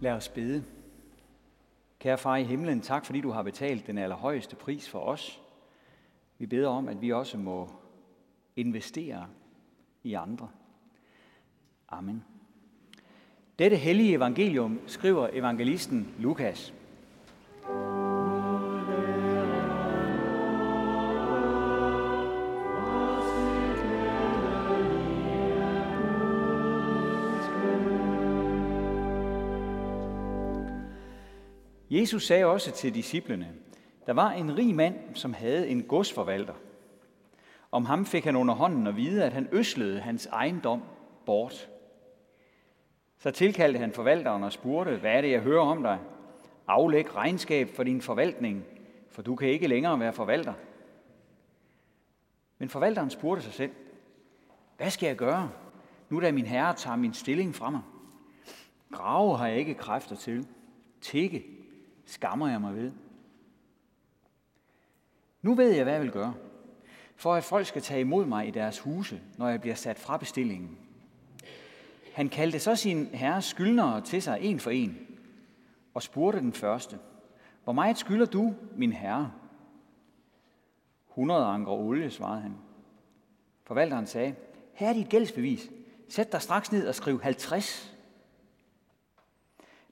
Lad os bede. Kære far i himlen, tak fordi du har betalt den allerhøjeste pris for os. Vi beder om, at vi også må investere i andre. Amen. Dette hellige evangelium skriver evangelisten Lukas. Jesus sagde også til disciplene, der var en rig mand, som havde en godsforvalter. Om ham fik han under hånden at vide, at han øslede hans ejendom bort. Så tilkaldte han forvalteren og spurgte, hvad er det, jeg hører om dig? Aflæg regnskab for din forvaltning, for du kan ikke længere være forvalter. Men forvalteren spurgte sig selv, hvad skal jeg gøre, nu da min herre tager min stilling fra mig? Grave har jeg ikke kræfter til. Tikke skammer jeg mig ved. Nu ved jeg, hvad jeg vil gøre, for at folk skal tage imod mig i deres huse, når jeg bliver sat fra bestillingen. Han kaldte så sin herres skyldnere til sig en for en, og spurgte den første, hvor meget skylder du, min herre? 100 anker olie, svarede han. Forvalteren sagde, her er dit gældsbevis. Sæt dig straks ned og skriv 50.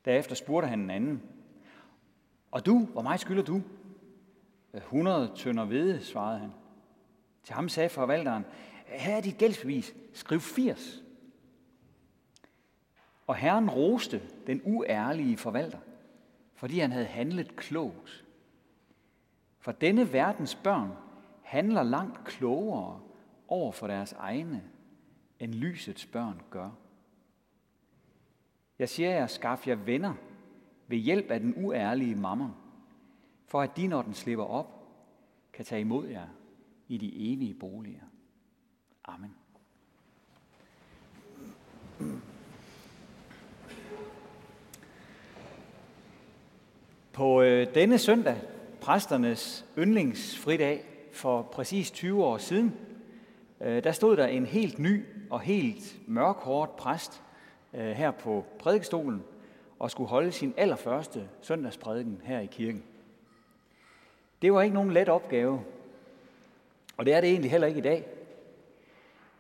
Derefter spurgte han en anden, og du, hvor meget skylder du? 100 tønder hvede, svarede han. Til ham sagde forvalteren, her er dit gældsbevis, skriv 80. Og herren roste den uærlige forvalter, fordi han havde handlet klogt. For denne verdens børn handler langt klogere over for deres egne, end lysets børn gør. Jeg siger jer, skaff jer venner ved hjælp af den uærlige mammer, for at de, når den slipper op, kan tage imod jer i de evige boliger. Amen. På øh, denne søndag, præsternes yndlingsfridag for præcis 20 år siden, øh, der stod der en helt ny og helt mørkhåret præst øh, her på prædikestolen og skulle holde sin allerførste søndagsprædiken her i kirken. Det var ikke nogen let opgave, og det er det egentlig heller ikke i dag.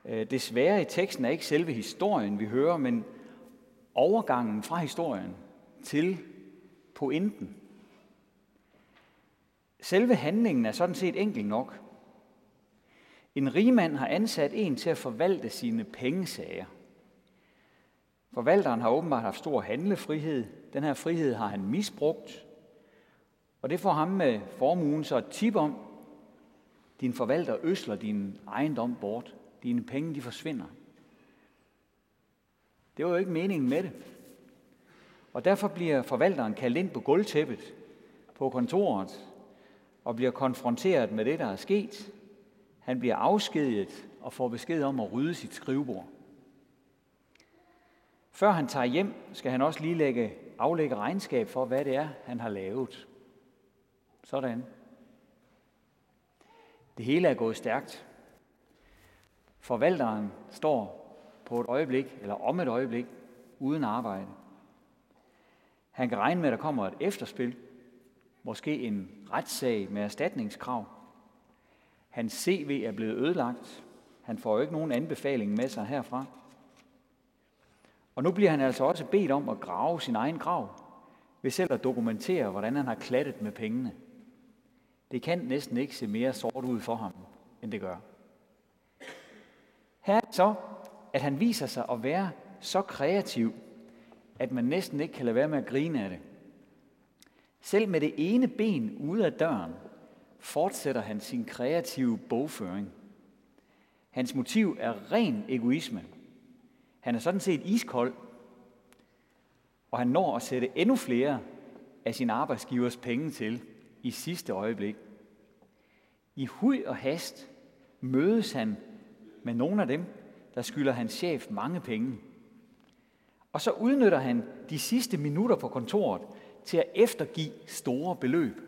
Øh, desværre i teksten er ikke selve historien, vi hører, men overgangen fra historien til pointen. Selve handlingen er sådan set enkel nok. En rigmand har ansat en til at forvalte sine pengesager. Forvalteren har åbenbart haft stor handlefrihed. Den her frihed har han misbrugt. Og det får ham med formuen så et tip om, din forvalter øsler din ejendom bort. Dine penge, de forsvinder. Det var jo ikke meningen med det. Og derfor bliver forvalteren kaldt ind på gulvtæppet på kontoret og bliver konfronteret med det, der er sket. Han bliver afskediget og får besked om at rydde sit skrivebord. Før han tager hjem, skal han også lige lægge, aflægge regnskab for, hvad det er, han har lavet. Sådan. Det hele er gået stærkt. Forvalteren står på et øjeblik, eller om et øjeblik, uden arbejde. Han kan regne med, at der kommer et efterspil, måske en retssag med erstatningskrav. Hans CV er blevet ødelagt. Han får jo ikke nogen anbefaling med sig herfra. Og nu bliver han altså også bedt om at grave sin egen grav, ved selv at dokumentere, hvordan han har klattet med pengene. Det kan næsten ikke se mere sort ud for ham, end det gør. Her er så, at han viser sig at være så kreativ, at man næsten ikke kan lade være med at grine af det. Selv med det ene ben ude af døren, fortsætter han sin kreative bogføring. Hans motiv er ren egoisme – han er sådan set iskold, og han når at sætte endnu flere af sin arbejdsgivers penge til i sidste øjeblik. I hud og hast mødes han med nogle af dem, der skylder hans chef mange penge. Og så udnytter han de sidste minutter på kontoret til at eftergive store beløb.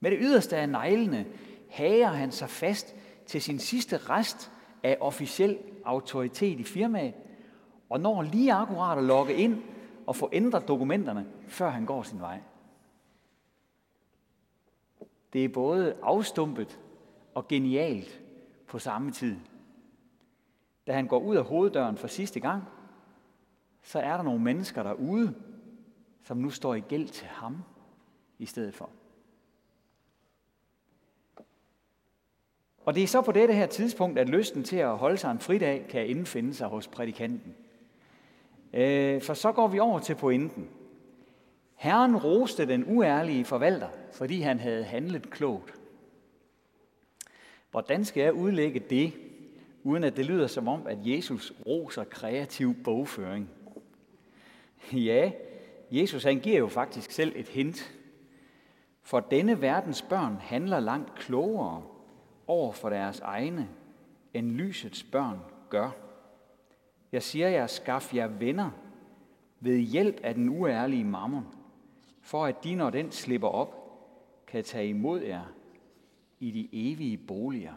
Med det yderste af neglene hager han sig fast til sin sidste rest af officiel autoritet i firmaet, og når lige akkurat at logge ind og få ændret dokumenterne, før han går sin vej. Det er både afstumpet og genialt på samme tid. Da han går ud af hoveddøren for sidste gang, så er der nogle mennesker derude, som nu står i gæld til ham i stedet for. Og det er så på dette her tidspunkt, at lysten til at holde sig en fridag kan indfinde sig hos prædikanten. Øh, for så går vi over til pointen. Herren roste den uærlige forvalter, fordi han havde handlet klogt. Hvordan skal jeg udlægge det, uden at det lyder som om, at Jesus roser kreativ bogføring? Ja, Jesus han giver jo faktisk selv et hint. For denne verdens børn handler langt klogere over for deres egne, end lysets børn gør. Jeg siger jer, skaf jer venner ved hjælp af den uærlige mammon, for at de, når den slipper op, kan tage imod jer i de evige boliger.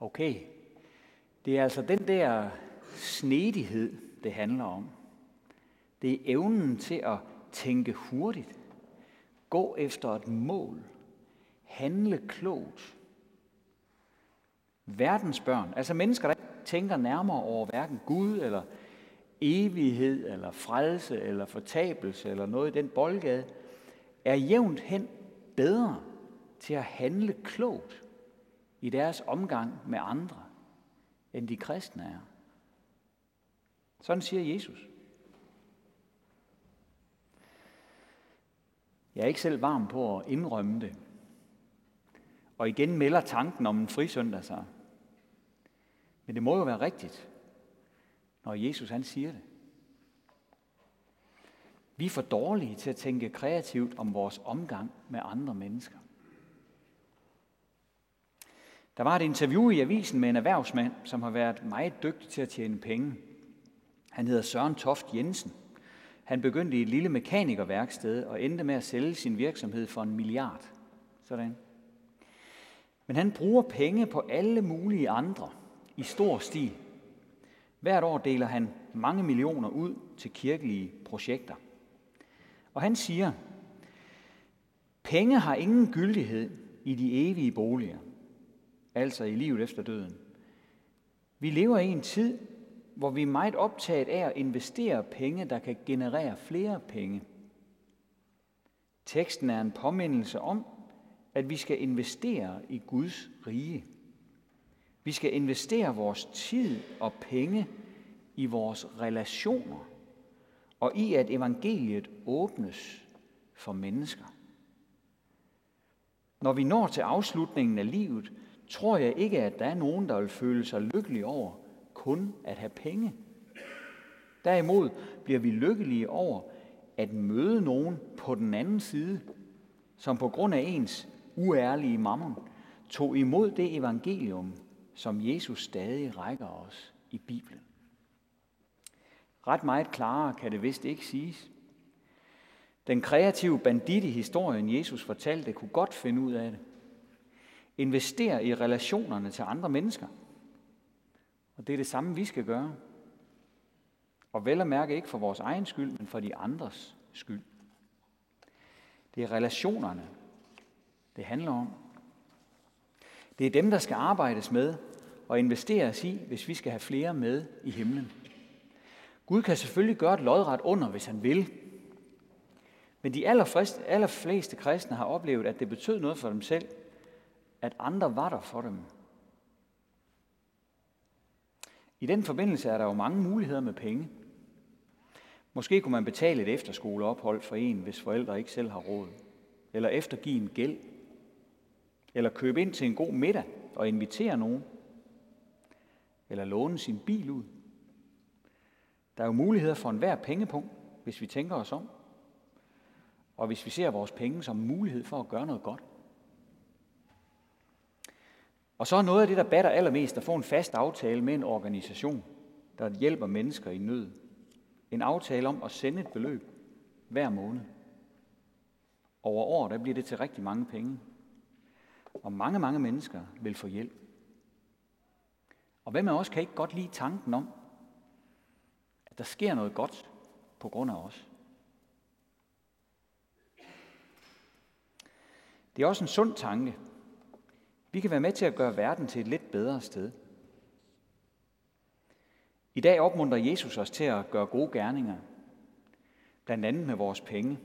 Okay, det er altså den der snedighed, det handler om. Det er evnen til at tænke hurtigt, gå efter et mål, handle klogt. Verdens børn, altså mennesker, der ikke tænker nærmere over hverken Gud eller evighed eller frelse eller fortabelse eller noget i den boldgade, er jævnt hen bedre til at handle klogt i deres omgang med andre, end de kristne er. Sådan siger Jesus. Jeg er ikke selv varm på at indrømme det. Og igen melder tanken om en frisøndag sig. Men det må jo være rigtigt, når Jesus han siger det. Vi er for dårlige til at tænke kreativt om vores omgang med andre mennesker. Der var et interview i avisen med en erhvervsmand, som har været meget dygtig til at tjene penge. Han hedder Søren Toft Jensen. Han begyndte i et lille mekanikerværksted og endte med at sælge sin virksomhed for en milliard. Sådan. Men han bruger penge på alle mulige andre i stor stil. Hvert år deler han mange millioner ud til kirkelige projekter. Og han siger, penge har ingen gyldighed i de evige boliger, altså i livet efter døden. Vi lever i en tid, hvor vi er meget optaget af at investere penge, der kan generere flere penge. Teksten er en påmindelse om, at vi skal investere i Guds rige. Vi skal investere vores tid og penge i vores relationer og i, at evangeliet åbnes for mennesker. Når vi når til afslutningen af livet, tror jeg ikke, at der er nogen, der vil føle sig lykkelig over kun at have penge. Derimod bliver vi lykkelige over at møde nogen på den anden side, som på grund af ens uærlige mammon tog imod det evangelium, som Jesus stadig rækker os i Bibelen. Ret meget klarere kan det vist ikke siges. Den kreative bandit i historien, Jesus fortalte, kunne godt finde ud af det. Invester i relationerne til andre mennesker. Og det er det samme, vi skal gøre. Og vel at mærke ikke for vores egen skyld, men for de andres skyld. Det er relationerne, det handler om. Det er dem, der skal arbejdes med og investeres i, hvis vi skal have flere med i himlen. Gud kan selvfølgelig gøre et lodret under, hvis han vil. Men de allerfleste, allerfleste kristne har oplevet, at det betød noget for dem selv, at andre var der for dem. I den forbindelse er der jo mange muligheder med penge. Måske kunne man betale et efterskoleophold for en, hvis forældre ikke selv har råd. Eller eftergive en gæld. Eller købe ind til en god middag og invitere nogen. Eller låne sin bil ud. Der er jo muligheder for enhver pengepunkt, hvis vi tænker os om. Og hvis vi ser vores penge som mulighed for at gøre noget godt. Og så er noget af det, der batter allermest, at få en fast aftale med en organisation, der hjælper mennesker i nød. En aftale om at sende et beløb hver måned. Over år, der bliver det til rigtig mange penge. Og mange, mange mennesker vil få hjælp. Og hvem af os kan ikke godt lide tanken om, at der sker noget godt på grund af os. Det er også en sund tanke. Vi kan være med til at gøre verden til et lidt bedre sted. I dag opmuntrer Jesus os til at gøre gode gerninger, blandt andet med vores penge.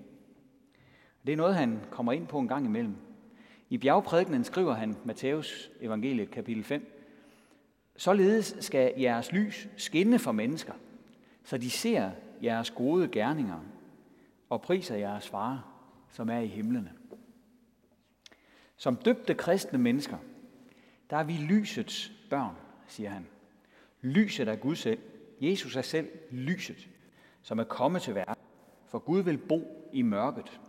Det er noget, han kommer ind på en gang imellem. I bjergprædikkenen skriver han, Matthæus evangeliet kapitel 5, Således skal jeres lys skinne for mennesker, så de ser jeres gode gerninger og priser jeres far, som er i himlene. Som døbte kristne mennesker, der er vi lysets børn, siger han. Lyset er Gud selv. Jesus er selv lyset, som er kommet til verden, for Gud vil bo i mørket.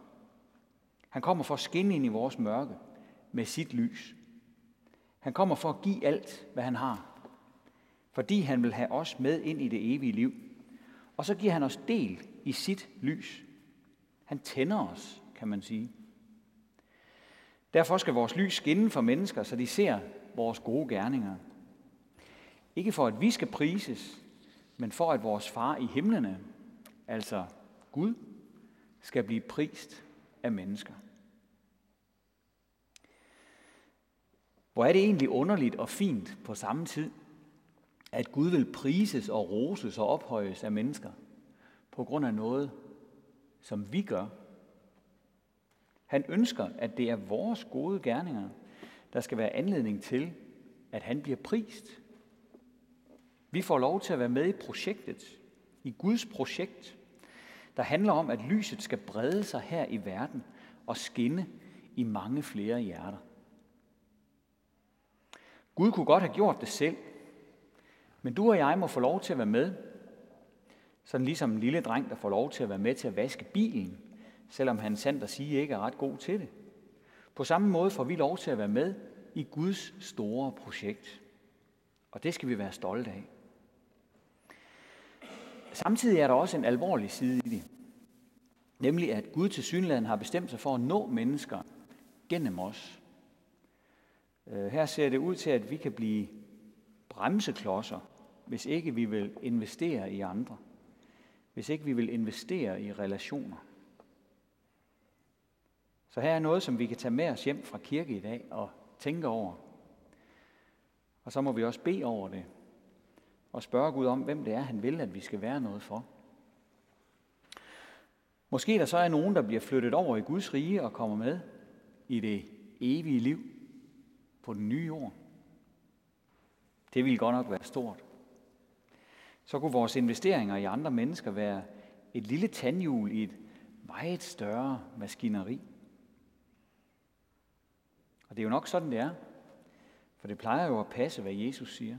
Han kommer for at skinne ind i vores mørke med sit lys. Han kommer for at give alt, hvad han har, fordi han vil have os med ind i det evige liv. Og så giver han os del i sit lys. Han tænder os, kan man sige. Derfor skal vores lys skinne for mennesker, så de ser vores gode gerninger. Ikke for, at vi skal prises, men for, at vores far i himlene, altså Gud, skal blive prist af mennesker. Hvor er det egentlig underligt og fint på samme tid, at Gud vil prises og roses og ophøjes af mennesker på grund af noget, som vi gør. Han ønsker, at det er vores gode gerninger, der skal være anledning til, at han bliver prist. Vi får lov til at være med i projektet, i Guds projekt, der handler om, at lyset skal brede sig her i verden og skinne i mange flere hjerter. Gud kunne godt have gjort det selv, men du og jeg må få lov til at være med, sådan ligesom en lille dreng, der får lov til at være med til at vaske bilen, selvom han sandt at sige ikke er ret god til det. På samme måde får vi lov til at være med i Guds store projekt. Og det skal vi være stolte af. Samtidig er der også en alvorlig side i det. Nemlig at Gud til synligheden har bestemt sig for at nå mennesker gennem os. Øh, her ser det ud til, at vi kan blive bremseklodser, hvis ikke vi vil investere i andre. Hvis ikke vi vil investere i relationer. Så her er noget, som vi kan tage med os hjem fra kirke i dag og tænke over. Og så må vi også bede over det. Og spørge Gud om, hvem det er, han vil, at vi skal være noget for. Måske der så er nogen, der bliver flyttet over i Guds rige og kommer med i det evige liv på den nye jord. Det ville godt nok være stort. Så kunne vores investeringer i andre mennesker være et lille tandhjul i et meget større maskineri. Og det er jo nok sådan, det er. For det plejer jo at passe, hvad Jesus siger.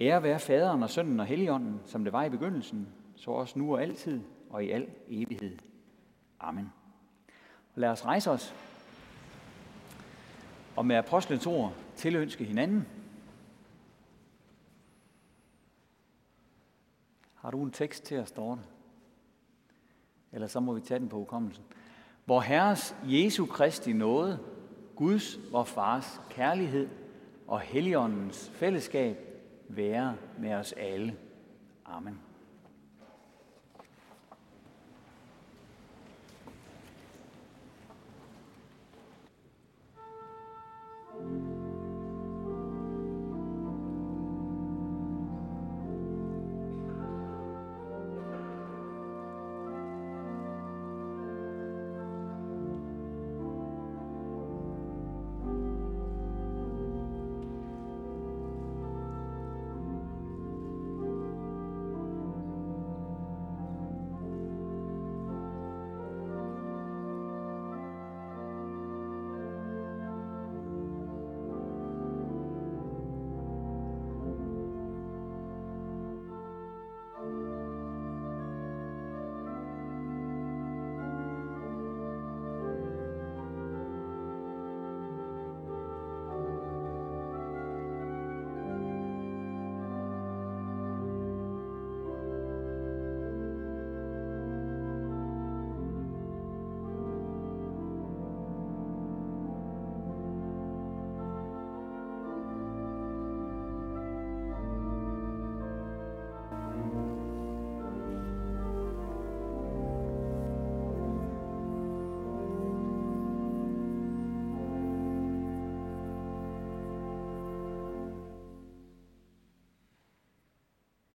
Ære være faderen og sønnen og helligånden, som det var i begyndelsen, så også nu og altid og i al evighed. Amen. Og lad os rejse os og med apostlenes ord tilønske hinanden. Har du en tekst til at stå Eller så må vi tage den på hukommelsen. Hvor Herres Jesu Kristi nåde, Guds og Fars kærlighed og Helligåndens fællesskab være med os alle. Amen.